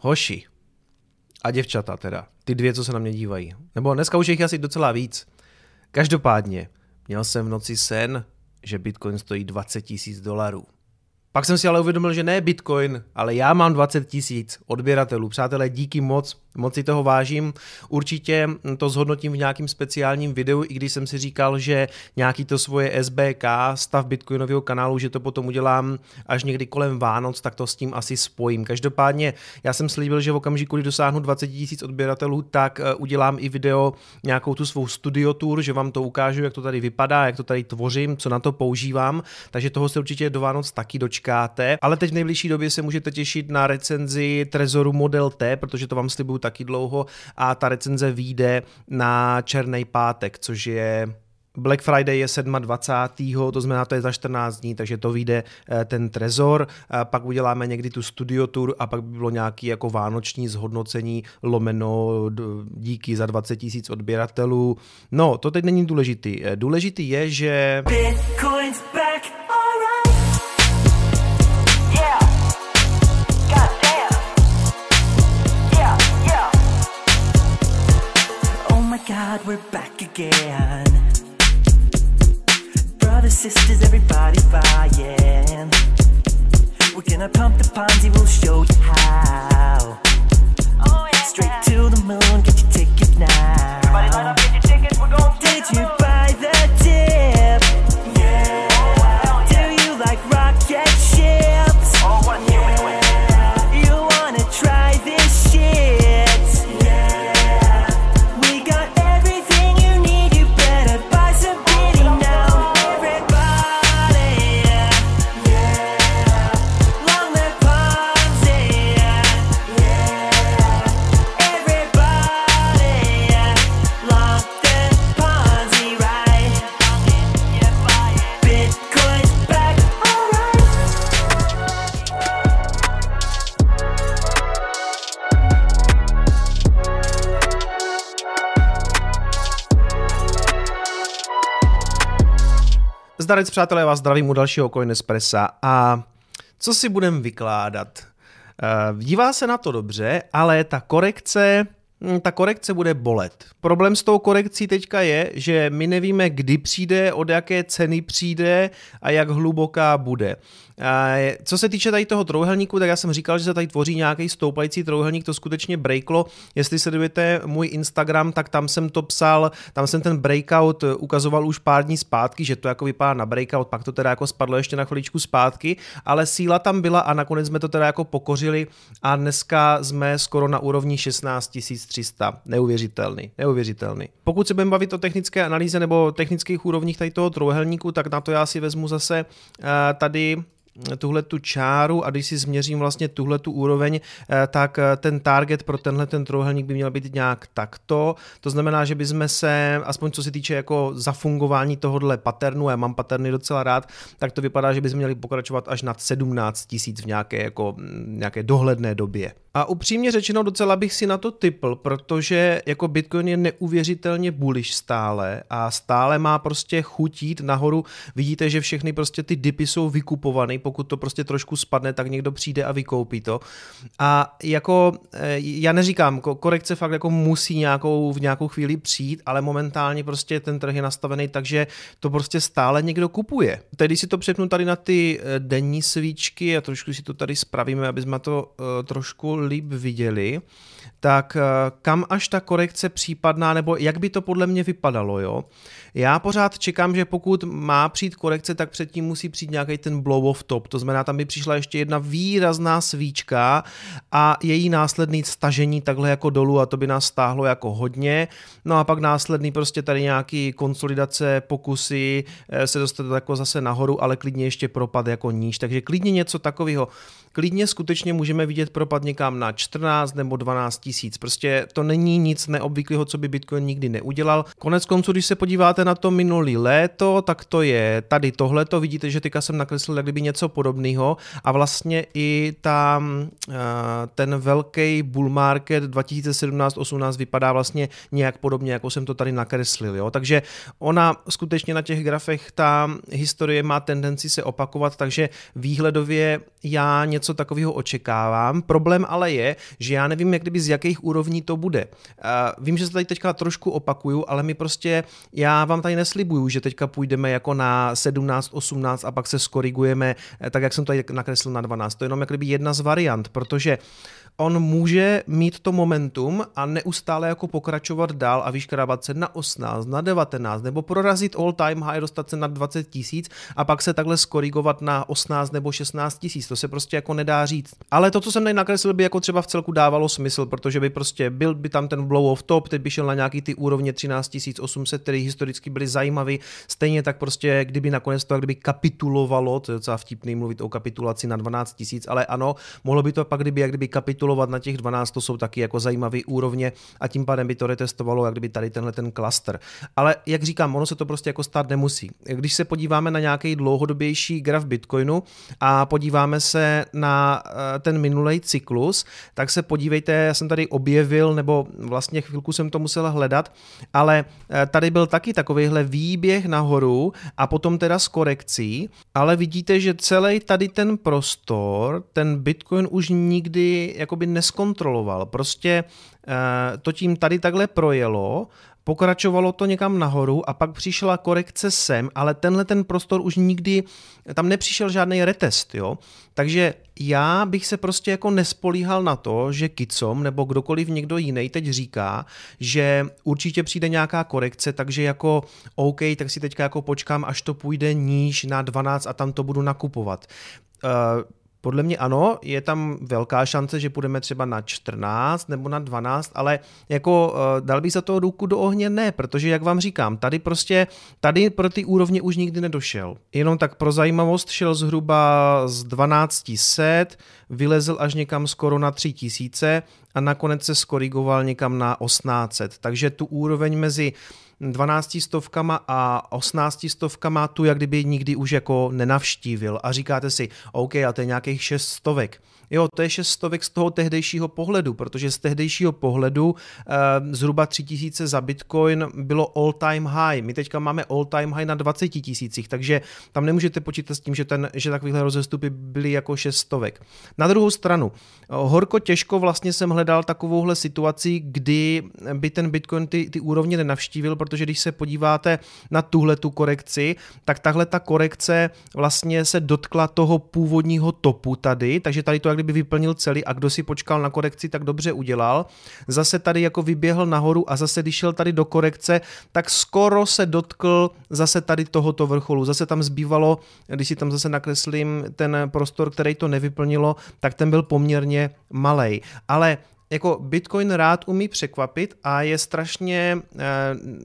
hoši a děvčata teda, ty dvě, co se na mě dívají, nebo dneska už jich asi docela víc. Každopádně, měl jsem v noci sen, že Bitcoin stojí 20 tisíc dolarů. Pak jsem si ale uvědomil, že ne Bitcoin, ale já mám 20 tisíc odběratelů. Přátelé, díky moc, moc si toho vážím. Určitě to zhodnotím v nějakým speciálním videu, i když jsem si říkal, že nějaký to svoje SBK, stav Bitcoinového kanálu, že to potom udělám až někdy kolem Vánoc, tak to s tím asi spojím. Každopádně já jsem slíbil, že v okamžiku, kdy dosáhnu 20 tisíc odběratelů, tak eh, udělám i video, nějakou tu svou studio tour, že vám to ukážu, jak to tady vypadá, jak to tady tvořím, co na to používám. Takže toho se určitě do Vánoc taky dočkáte. Ale teď v nejbližší době se můžete těšit na recenzi Trezoru Model T, protože to vám slibuju taky dlouho a ta recenze vyjde na Černý pátek, což je Black Friday je 27. to znamená, to je za 14 dní, takže to vyjde eh, ten trezor, pak uděláme někdy tu studio tour a pak by bylo nějaký jako vánoční zhodnocení lomeno díky za 20 tisíc odběratelů. No, to teď není důležitý. Eh, důležitý je, že... Bitcoin's back. Back again. Brothers, sisters, everybody buying. We're gonna pump the Ponzi, we'll show you how. Oh, yeah, Straight to the moon, get your ticket now. Everybody line up, get your tickets, we're going Did you buy Zdarec, přátelé, vás zdravím u dalšího Coin Espressa a co si budem vykládat? Uh, dívá se na to dobře, ale ta korekce hm, ta korekce bude bolet. Problém s tou korekcí teďka je, že my nevíme, kdy přijde, od jaké ceny přijde a jak hluboká bude. Co se týče tady toho trouhelníku, tak já jsem říkal, že se tady tvoří nějaký stoupající trouhelník, to skutečně breaklo. Jestli sledujete můj Instagram, tak tam jsem to psal, tam jsem ten breakout ukazoval už pár dní zpátky, že to jako vypadá na breakout, pak to teda jako spadlo ještě na chviličku zpátky, ale síla tam byla a nakonec jsme to teda jako pokořili a dneska jsme skoro na úrovni 16 300. Neuvěřitelný, neuvěřitelný. Pokud se budeme bavit o technické analýze nebo technických úrovních tady toho trouhelníku, tak na to já si vezmu zase uh, tady tuhle tu čáru a když si změřím vlastně tuhle tu úroveň, eh, tak eh, ten target pro tenhle ten trojuhelník by měl být nějak takto. To znamená, že bychom se, aspoň co se týče jako zafungování tohohle paternu, já mám paterny docela rád, tak to vypadá, že bychom měli pokračovat až nad 17 tisíc v nějaké, jako, nějaké dohledné době. A upřímně řečeno docela bych si na to typl, protože jako Bitcoin je neuvěřitelně bullish stále a stále má prostě chutít nahoru. Vidíte, že všechny prostě ty dipy jsou vykupované, pokud to prostě trošku spadne, tak někdo přijde a vykoupí to. A jako eh, já neříkám, korekce fakt jako musí nějakou, v nějakou chvíli přijít, ale momentálně prostě ten trh je nastavený takže to prostě stále někdo kupuje. Tedy si to přepnu tady na ty eh, denní svíčky a trošku si to tady spravíme, aby jsme to uh, trošku líp viděli, tak uh, kam až ta korekce případná, nebo jak by to podle mě vypadalo, jo? Já pořád čekám, že pokud má přijít korekce, tak předtím musí přijít nějaký ten blow off top, to znamená, tam by přišla ještě jedna výrazná svíčka a její následný stažení takhle jako dolů a to by nás stáhlo jako hodně, no a pak následný prostě tady nějaký konsolidace, pokusy eh, se dostat jako zase nahoru, ale klidně ještě propad jako níž, takže klidně něco takového. Klidně skutečně můžeme vidět propad někam na 14 nebo 12 tisíc. Prostě to není nic neobvyklého, co by Bitcoin nikdy neudělal. Konec konců, když se podíváte na to minulý léto, tak to je tady tohleto. Vidíte, že teďka jsem nakreslil jak kdyby něco podobného a vlastně i ta, eh, ten velký bull market 2017-18 vypadá vlastně nějak podobně, jako jsem to tady nakreslil. Jo? Takže ona skutečně na těch grafech ta historie má tendenci se opakovat, takže výhledově já něco takového očekávám. Problém ale je, že já nevím, jak kdyby z jakých úrovní to bude. Vím, že se tady teďka trošku opakuju, ale my prostě, já vám tady neslibuju, že teďka půjdeme jako na 17, 18 a pak se skorigujeme, eh, tak jak jsem tady nakreslil na 12. To je jenom jedna z variant, protože on může mít to momentum a neustále jako pokračovat dál a vyškrávat se na 18, na 19, nebo prorazit all time high, dostat se na 20 tisíc a pak se takhle skorigovat na 18 nebo 16 tisíc. To se prostě jako nedá říct. Ale to, co jsem tady nakreslil, by jako třeba v celku dávalo smysl, protože by prostě byl by tam ten blow of top, teď by šel na nějaký ty úrovně 13 800, které historicky byly zajímavé. Stejně tak prostě, kdyby nakonec to kdyby kapitulovalo, to je docela vtipný mluvit o kapitulaci na 12 tisíc, ale ano, mohlo by to pak kdyby, jak kdyby kapitulovat na těch 12, to jsou taky jako zajímavé úrovně a tím pádem by to retestovalo, jak kdyby tady tenhle ten klaster. Ale jak říkám, ono se to prostě jako stát nemusí. Když se podíváme na nějaký dlouhodobější graf Bitcoinu a podíváme se na eh, ten minulý cyklus, tak se podívejte, já jsem tady objevil, nebo vlastně chvilku jsem to musel hledat, ale eh, tady byl taky takovýhle výběh nahoru a potom teda s korekcí, ale vidíte, že celý tady ten prostor, ten Bitcoin už nikdy jakoby neskontroloval. Prostě eh, to tím tady takhle projelo pokračovalo to někam nahoru a pak přišla korekce sem, ale tenhle ten prostor už nikdy, tam nepřišel žádný retest, jo. Takže já bych se prostě jako nespolíhal na to, že Kicom nebo kdokoliv někdo jiný teď říká, že určitě přijde nějaká korekce, takže jako OK, tak si teďka jako počkám, až to půjde níž na 12 a tam to budu nakupovat. Uh, podle mě ano, je tam velká šance, že půjdeme třeba na 14 nebo na 12, ale jako uh, dal bych za to ruku do ohně? Ne, protože jak vám říkám, tady prostě, tady pro ty úrovně už nikdy nedošel. Jenom tak pro zajímavost šel zhruba z 1200, vylezl až někam skoro na 3000 a nakonec se skorigoval někam na 1800. Takže tu úroveň mezi 12 stovkama a 18 stovkama tu jak kdyby nikdy už jako nenavštívil a říkáte si, OK, a to je nějakých 6 stovek. Jo, to je 6 stovek z toho tehdejšího pohledu, protože z tehdejšího pohledu eh, zhruba 3000 za Bitcoin bylo all time high. My teďka máme all time high na 20 tisících, takže tam nemůžete počítat s tím, že, ten, že takovýhle rozestupy byly jako 6 stovek. Na druhou stranu, horko těžko vlastně jsem hledal takovouhle situaci, kdy by ten Bitcoin ty, ty úrovně nenavštívil, protože když se podíváte na tuhle tu korekci, tak tahle ta korekce vlastně se dotkla toho původního topu tady, takže tady to jak kdyby vyplnil celý a kdo si počkal na korekci, tak dobře udělal. Zase tady jako vyběhl nahoru a zase když šel tady do korekce, tak skoro se dotkl zase tady tohoto vrcholu. Zase tam zbývalo, když si tam zase nakreslím ten prostor, který to nevyplnilo, tak ten byl poměrně malý. Ale jako Bitcoin rád umí překvapit a je strašně, eh,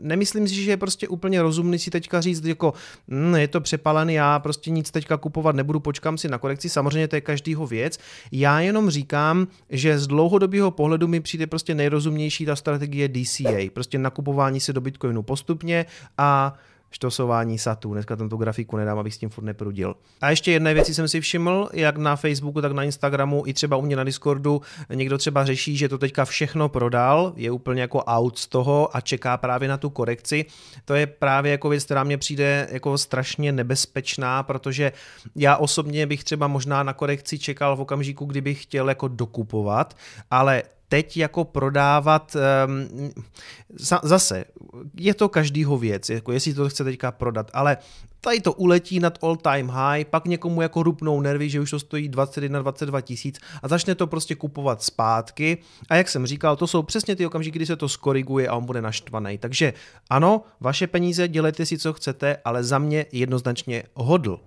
nemyslím si, že je prostě úplně rozumný si teďka říct, jako hm, je to přepalený, já prostě nic teďka kupovat nebudu, počkám si na korekci, samozřejmě to je každýho věc. Já jenom říkám, že z dlouhodobého pohledu mi přijde prostě nejrozumnější ta strategie DCA, prostě nakupování se do Bitcoinu postupně a štosování satů. Dneska tento grafiku nedám, abych s tím furt neprudil. A ještě jedné věci jsem si všiml, jak na Facebooku, tak na Instagramu, i třeba u mě na Discordu. Někdo třeba řeší, že to teďka všechno prodal, je úplně jako out z toho a čeká právě na tu korekci. To je právě jako věc, která mě přijde jako strašně nebezpečná, protože já osobně bych třeba možná na korekci čekal v okamžiku, kdybych chtěl jako dokupovat, ale teď jako prodávat, um, zase, je to každýho věc, jako jestli to chce teďka prodat, ale tady to uletí nad all time high, pak někomu jako rupnou nervy, že už to stojí 21, 22 tisíc a začne to prostě kupovat zpátky a jak jsem říkal, to jsou přesně ty okamžiky, kdy se to skoriguje a on bude naštvaný. Takže ano, vaše peníze, dělejte si, co chcete, ale za mě jednoznačně hodl.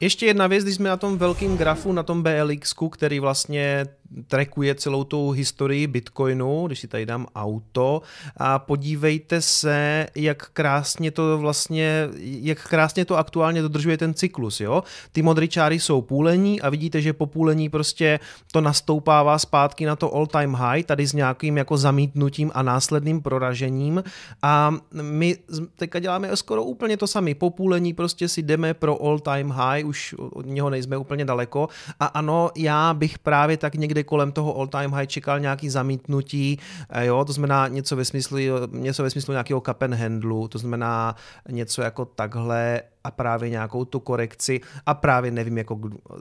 Ještě jedna věc, když jsme na tom velkém grafu, na tom BLX, který vlastně trackuje celou tu historii Bitcoinu, když si tady dám auto a podívejte se, jak krásně to vlastně, jak krásně to aktuálně dodržuje ten cyklus, jo. Ty modré čáry jsou půlení a vidíte, že po půlení prostě to nastoupává zpátky na to all time high, tady s nějakým jako zamítnutím a následným proražením a my teďka děláme skoro úplně to sami. Po půlení prostě si jdeme pro all time high, už od něho nejsme úplně daleko a ano, já bych právě tak někde někde kolem toho all time high čekal nějaký zamítnutí, eh, jo, to znamená něco ve smyslu, něco ve smyslu nějakého and handlu, to znamená něco jako takhle a právě nějakou tu korekci a právě nevím, jako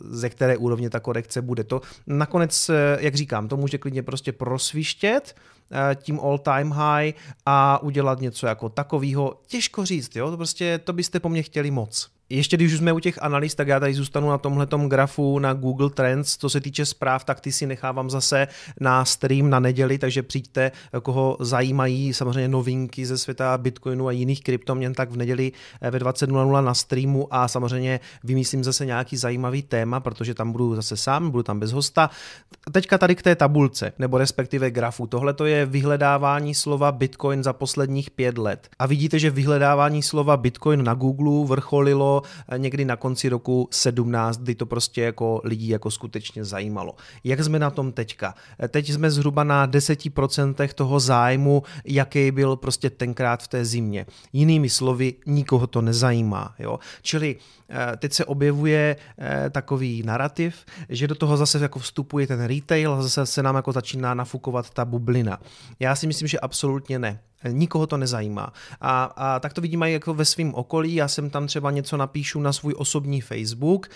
ze které úrovně ta korekce bude. To nakonec, eh, jak říkám, to může klidně prostě prosvištět, Eh, tím all time high a udělat něco jako takového. Těžko říct, jo, to prostě to byste po mně chtěli moc. Ještě když už jsme u těch analýz, tak já tady zůstanu na tomhle grafu na Google Trends. Co se týče zpráv, tak ty si nechávám zase na stream na neděli, takže přijďte, koho zajímají samozřejmě novinky ze světa Bitcoinu a jiných kryptoměn, tak v neděli eh, ve 20.00 na streamu a samozřejmě vymyslím zase nějaký zajímavý téma, protože tam budu zase sám, budu tam bez hosta. Teďka tady k té tabulce, nebo respektive grafu. Tohle to je vyhledávání slova Bitcoin za posledních pět let. A vidíte, že vyhledávání slova Bitcoin na Google vrcholilo Eh, někdy na konci roku 17, kdy to prostě jako lidí jako skutečně zajímalo. Jak jsme na tom teďka? Eh, teď jsme zhruba na 10% toho zájmu, jaký byl prostě tenkrát v té zimě. Jinými slovy, nikoho to nezajímá. Jo? Čili eh, teď se objevuje takový narrativ, že do toho zase jako vstupuje ten retail a zase se nám jako začíná nafukovat ta bublina. Já si myslím, že absolutně ne. Nikoho to nezajímá. A, a tak to vidíme jako ve svém okolí. Já jsem tam třeba něco napíšu na svůj osobní Facebook,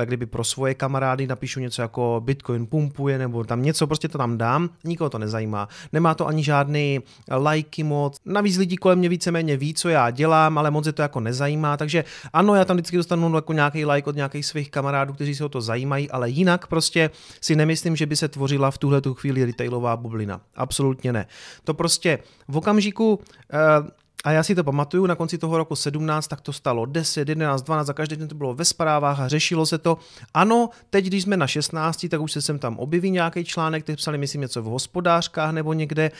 eh, kdyby pro svoje kamarády napíšu něco jako Bitcoin pumpuje, nebo tam něco, prostě to tam dám. Nikoho to nezajímá. Nemá to ani žádný lajky moc. Navíc lidi kolem mě víceméně ví, co já dělám, ale moc je to jako nezajímá. Takže ano, já tam vždycky dostanu jako nějaký like od nějakých svých kamarádů, kteří se o to zajímají, ale jinak prostě si nemyslím, že by se tvořila v tuhle tu chvíli retailová bublina. Absolutně ne. To prostě v okamžiku, uh, a já si to pamatuju, na konci toho roku 17, tak to stalo 10, 11, 12, za každý den to bylo ve zprávách a řešilo se to. Ano, teď, když jsme na 16, tak už se sem tam objeví nějaký článek, teď psali, myslím, něco v hospodářkách nebo někde,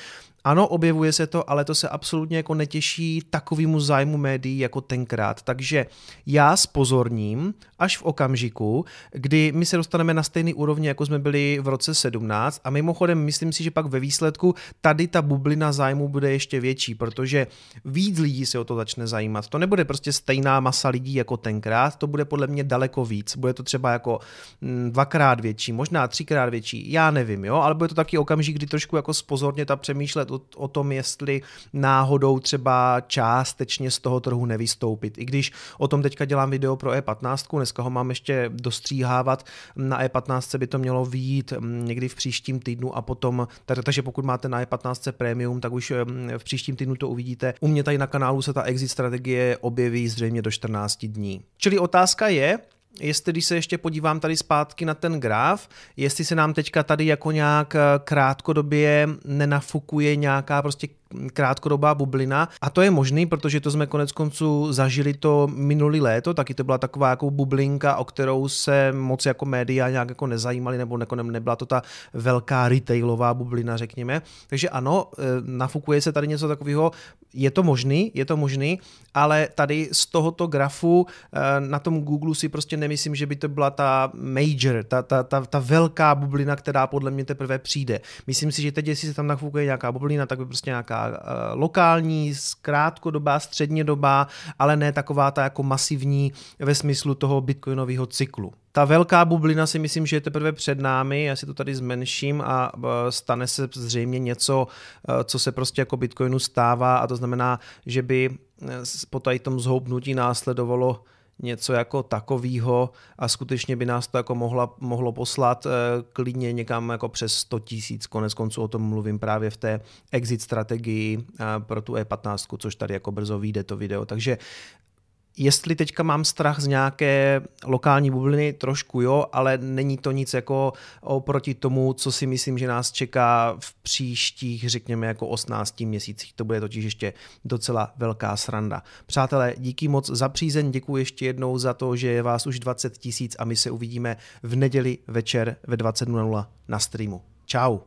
ano, objevuje se to, ale to se absolutně jako netěší takovému zájmu médií jako tenkrát. Takže já spozorním až v okamžiku, kdy my se dostaneme na stejný úrovni, jako jsme byli v roce 17 a mimochodem myslím si, že pak ve výsledku tady ta bublina zájmu bude ještě větší, protože víc lidí se o to začne zajímat. To nebude prostě stejná masa lidí jako tenkrát, to bude podle mě daleko víc. Bude to třeba jako mm, dvakrát větší, možná třikrát větší, já nevím, jo, ale bude to taky okamžik, kdy trošku jako spozorně ta přemýšlet o, o tom, jestli náhodou třeba částečně z toho trhu nevystoupit. I když o tom teďka dělám video pro E15, dneska ho mám ještě dostříhávat, na E15 by to mělo výjít mm, někdy v příštím týdnu a potom, takže pokud máte na E15 Premium, tak už mm, v příštím týdnu to uvidíte. U mě tady na kanálu se ta exit strategie objeví zřejmě do 14 dní. Čili otázka je, jestli když se ještě podívám tady zpátky na ten graf, jestli se nám teďka tady jako nějak krátkodobě nenafukuje nějaká prostě krátkodobá bublina a to je možný, protože to jsme konec konců zažili to minulý léto, taky to byla taková jako bublinka, o kterou se moc jako média nějak jako nezajímali, nebo jako nebyla to ta velká retailová bublina, řekněme. Takže ano, e, nafukuje se tady něco takového, je to možný, je to možný, ale tady z tohoto grafu e, na tom Google si prostě nemyslím, že by to byla ta major, ta, ta, ta, ta velká bublina, která podle mě teprve přijde. Myslím si, že teď, jestli se tam nafukuje nějaká bublina, tak by prostě nějaká uh, lokální, krátkodobá, střednědobá, ale ne taková ta jako masivní ve smyslu toho bitcoinového cyklu. Ta velká bublina si myslím, že je teprve před námi, já si to tady zmenším a eh, stane se zřejmě něco, eh, co se prostě jako Bitcoinu stává a to znamená, že by po tady tom zhoubnutí následovalo něco jako takového a skutečně by nás to jako mohla, mohlo poslat eh, klidně někam jako přes 100 tisíc. Konec konců o tom mluvím právě v té exit strategii eh, pro tu E15, což tady jako brzo vyjde to video. Takže Jestli teďka mám strach z nějaké lokální bubliny, trošku jo, ale není to nic jako oproti tomu, co si myslím, že nás čeká v příštích, řekněme, jako 18 měsících. To bude totiž ještě docela velká sranda. Přátelé, díky moc za přízeň, děkuji ještě jednou za to, že je vás už 20 tisíc a my se uvidíme v neděli večer ve 20.00 na streamu. Ciao.